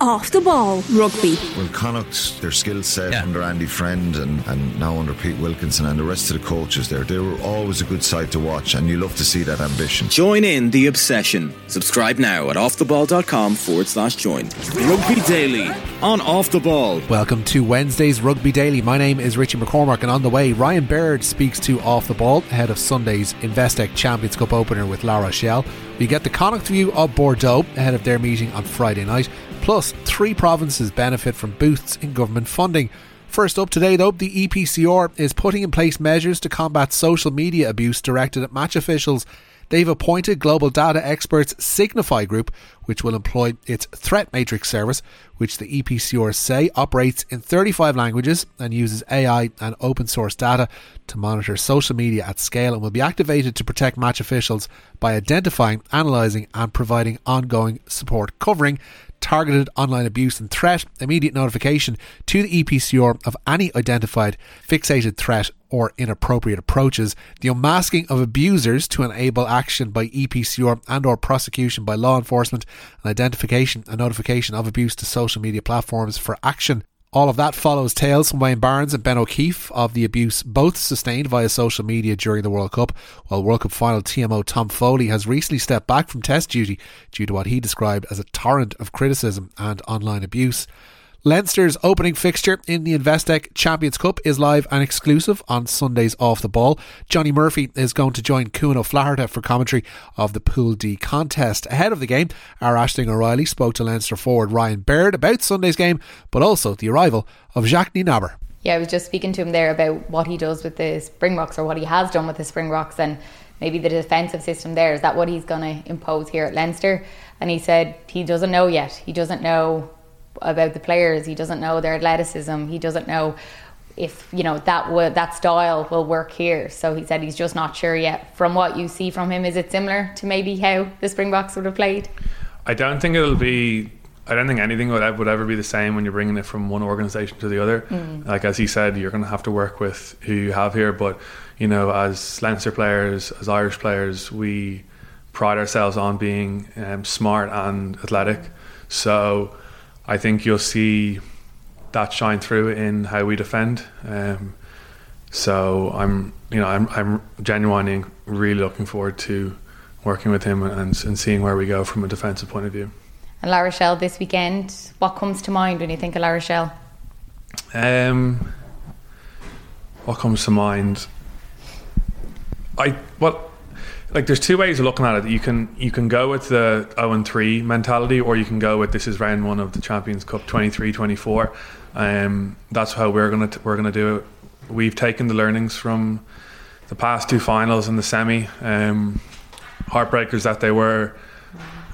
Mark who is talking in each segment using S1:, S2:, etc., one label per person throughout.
S1: Off the Ball Rugby.
S2: Well, Connacht, their skill set yeah. under Andy Friend and, and now under Pete Wilkinson and the rest of the coaches there, they were always a good side to watch and you love to see that ambition.
S3: Join in the obsession. Subscribe now at offtheball.com forward slash join. Rugby Daily on Off the Ball.
S4: Welcome to Wednesday's Rugby Daily. My name is Richie McCormack and on the way, Ryan Baird speaks to Off the Ball ahead of Sunday's Investec Champions Cup opener with La Rochelle. We get the Connacht view of Bordeaux ahead of their meeting on Friday night. Plus, three provinces benefit from boosts in government funding. First up today, though, the EPCR is putting in place measures to combat social media abuse directed at match officials they've appointed global data experts Signify Group, which will employ its Threat Matrix service, which the EPCR say operates in 35 languages and uses AI and open source data to monitor social media at scale and will be activated to protect match officials by identifying, analysing, and providing ongoing support covering targeted online abuse and threat, immediate notification to the EPCR of any identified fixated threat or inappropriate approaches, the unmasking of abusers to enable action by EPCR and or prosecution by law enforcement, and identification and notification of abuse to social media platforms for action all of that follows tales from Wayne Barnes and Ben O'Keeffe of the abuse both sustained via social media during the World Cup, while World Cup final TMO Tom Foley has recently stepped back from Test duty due to what he described as a torrent of criticism and online abuse. Leinster's opening fixture in the Investec Champions Cup is live and exclusive on Sundays off the ball. Johnny Murphy is going to join Cuan O'Flaherty for commentary of the Pool D contest. Ahead of the game, our Aisling O'Reilly spoke to Leinster forward Ryan Baird about Sunday's game, but also the arrival of Jacques Nienaber.
S5: Yeah, I was just speaking to him there about what he does with the Spring Springboks or what he has done with the Spring Springboks and maybe the defensive system there. Is that what he's going to impose here at Leinster? And he said he doesn't know yet. He doesn't know about the players. He doesn't know their athleticism. He doesn't know if you know that w- that style will work here. So he said he's just not sure yet. From what you see from him, is it similar to maybe how the Springboks would have played?
S6: I don't think it'll be. I don't think anything would, would ever be the same when you're bringing it from one organisation to the other. Mm. Like as he said, you're going to have to work with who you have here. But you know, as Leinster players, as Irish players, we pride ourselves on being um, smart and athletic. So I think you'll see that shine through in how we defend. Um, so I'm, you know, I'm, I'm genuinely really looking forward to working with him and, and seeing where we go from a defensive point of view.
S5: And La Rochelle this weekend, what comes to mind when you think of La Rochelle?
S6: Um, what comes to mind? I well, like there's two ways of looking at it. You can you can go with the 0 and 3 mentality or you can go with this is round 1 of the Champions Cup 23-24. Um, that's how we're going to we're to do it. We've taken the learnings from the past two finals and the semi um, heartbreakers that they were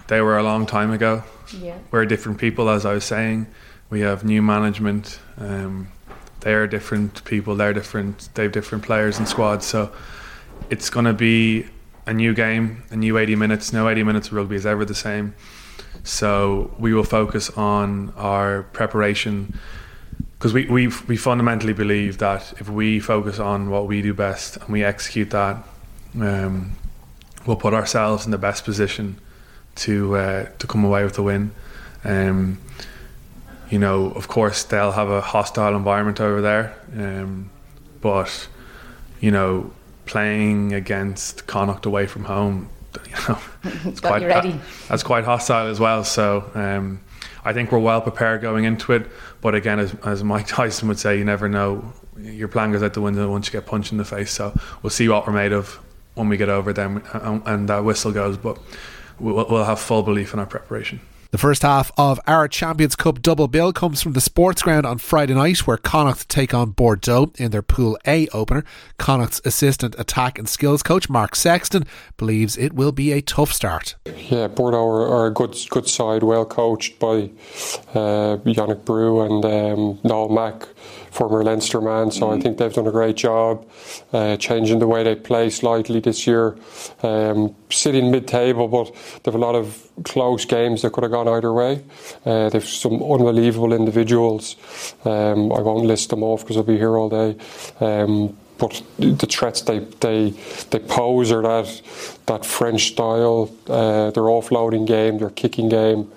S6: they were a long time ago. Yeah. We're different people as I was saying. We have new management um, they're different people, they're different, they have different players and squads. So it's going to be a new game, a new 80 minutes. No 80 minutes of rugby is ever the same. So we will focus on our preparation because we, we, we fundamentally believe that if we focus on what we do best and we execute that, um, we'll put ourselves in the best position to uh, to come away with the win. Um, you know, of course, they'll have a hostile environment over there, um, but you know, playing against Connacht away from home, you know, it's quite
S5: ready.
S6: that's quite hostile as well. So um, I think we're well prepared going into it. But again, as, as Mike Tyson would say, you never know. Your plan goes out the window once you get punched in the face. So we'll see what we're made of when we get over them and, and that whistle goes. But we'll, we'll have full belief in our preparation.
S4: The first half of our Champions Cup double bill comes from the sports ground on Friday night, where Connacht take on Bordeaux in their Pool A opener. Connacht's assistant attack and skills coach Mark Sexton believes it will be a tough start.
S7: Yeah, Bordeaux are, are a good good side, well coached by uh, Yannick Bru and um, Noel Mack former Leinster man. So mm. I think they've done a great job uh, changing the way they play slightly this year. Um, sitting mid-table, but they've a lot of close games that could have gone either way. Uh, they've some unbelievable individuals. Um, I won't list them off because I'll be here all day. Um, but the threats they they they pose are that that French style, uh, their offloading game, their kicking game.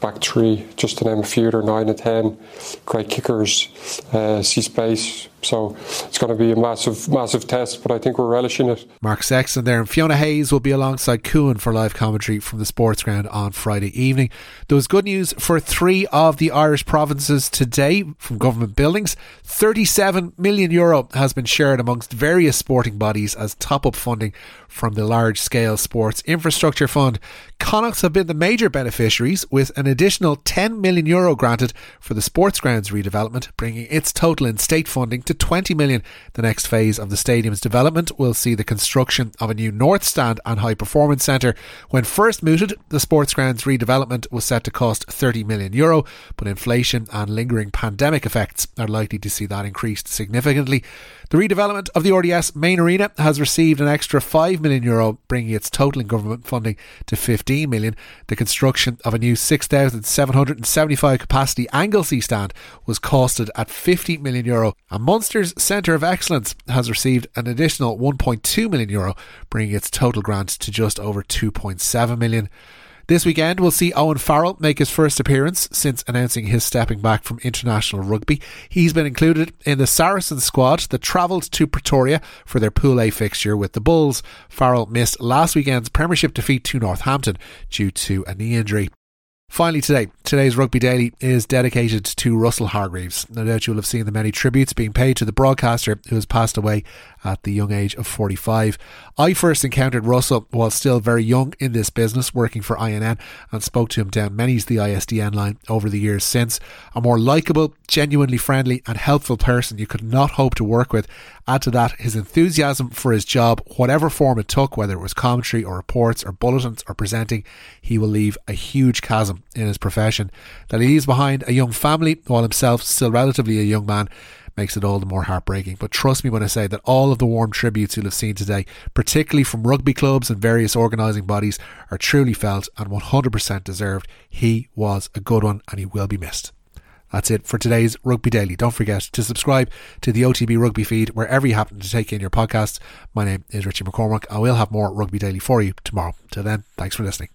S7: Back three, just to name a few, their nine and ten, great kickers, uh, see space. So it's going to be a massive, massive test, but I think we're relishing it.
S4: Mark Sexton there, and Fiona Hayes will be alongside Cuan for live commentary from the sports ground on Friday evening. There was good news for three of the Irish provinces today from government buildings. 37 million euro has been shared amongst various sporting bodies as top up funding from the large scale sports infrastructure fund. Connacht have been the major beneficiaries with an additional 10 million euro granted for the sports grounds redevelopment, bringing its total in state funding to 20 million. The next phase of the stadium's development will see the construction of a new north stand and high performance centre. When first mooted, the sports grounds redevelopment was set to cost 30 million euro, but inflation and lingering pandemic effects are likely to see that increased significantly. The redevelopment of the RDS main arena has received an extra 5 million euro, bringing its total in government funding to 15 million. The construction of a new 6,775 capacity Anglesey stand was costed at 50 million euro. And Munster's Centre of Excellence has received an additional 1.2 million euro, bringing its total grant to just over 2.7 million. This weekend, we'll see Owen Farrell make his first appearance since announcing his stepping back from international rugby. He's been included in the Saracen squad that travelled to Pretoria for their Pool A fixture with the Bulls. Farrell missed last weekend's Premiership defeat to Northampton due to a knee injury. Finally, today, today's Rugby Daily is dedicated to Russell Hargreaves. No doubt you'll have seen the many tributes being paid to the broadcaster who has passed away at the young age of 45. I first encountered Russell while still very young in this business, working for INN, and spoke to him down many's the ISDN line over the years since. A more likeable, genuinely friendly, and helpful person you could not hope to work with. Add to that his enthusiasm for his job, whatever form it took, whether it was commentary or reports or bulletins or presenting, he will leave a huge chasm in his profession. That he leaves behind a young family while himself still relatively a young man makes it all the more heartbreaking. But trust me when I say that all of the warm tributes you'll have seen today, particularly from rugby clubs and various organising bodies, are truly felt and 100% deserved. He was a good one and he will be missed. That's it for today's Rugby Daily. Don't forget to subscribe to the OTB Rugby feed wherever you happen to take in your podcasts. My name is Richie McCormack. I will have more Rugby Daily for you tomorrow. Till then, thanks for listening.